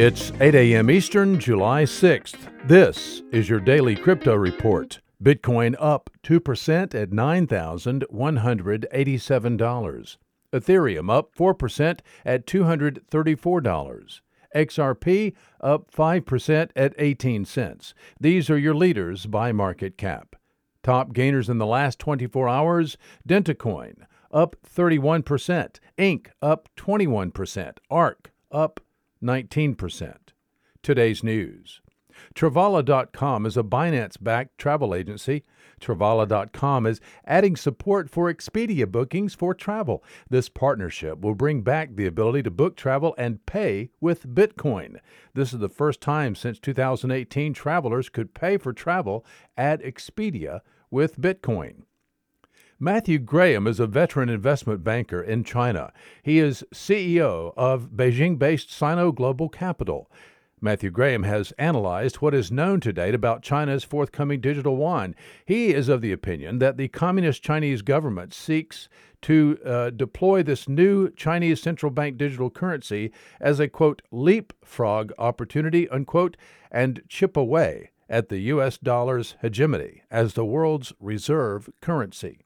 It's 8 a.m. Eastern, July 6th. This is your daily crypto report. Bitcoin up 2% at $9,187. Ethereum up 4% at $234. XRP up 5% at 18 cents. These are your leaders by market cap. Top gainers in the last 24 hours Dentacoin up 31%, Inc. up 21%, ARK up 19%. Today's news. Travala.com is a Binance backed travel agency. Travala.com is adding support for Expedia bookings for travel. This partnership will bring back the ability to book travel and pay with Bitcoin. This is the first time since 2018 travelers could pay for travel at Expedia with Bitcoin. Matthew Graham is a veteran investment banker in China. He is CEO of Beijing based Sino Global Capital. Matthew Graham has analyzed what is known to date about China's forthcoming digital yuan. He is of the opinion that the Communist Chinese government seeks to uh, deploy this new Chinese central bank digital currency as a quote leapfrog opportunity unquote and chip away at the US dollar's hegemony as the world's reserve currency.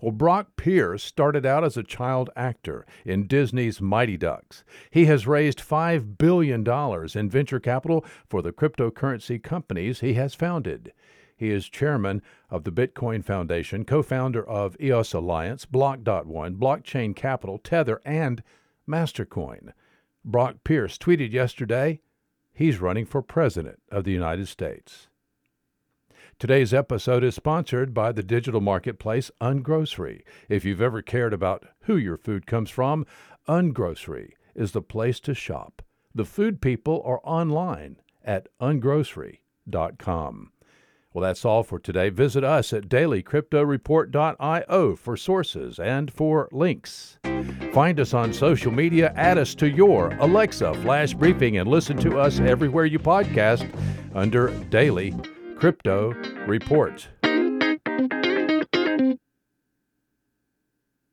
Well, Brock Pierce started out as a child actor in Disney's Mighty Ducks. He has raised $5 billion in venture capital for the cryptocurrency companies he has founded. He is chairman of the Bitcoin Foundation, co founder of EOS Alliance, Block.one, Blockchain Capital, Tether, and Mastercoin. Brock Pierce tweeted yesterday he's running for President of the United States. Today's episode is sponsored by the digital marketplace Ungrocery. If you've ever cared about who your food comes from, Ungrocery is the place to shop. The food people are online at ungrocery.com. Well, that's all for today. Visit us at dailycryptoreport.io for sources and for links. Find us on social media, add us to your Alexa flash briefing, and listen to us everywhere you podcast under Daily Crypto Report.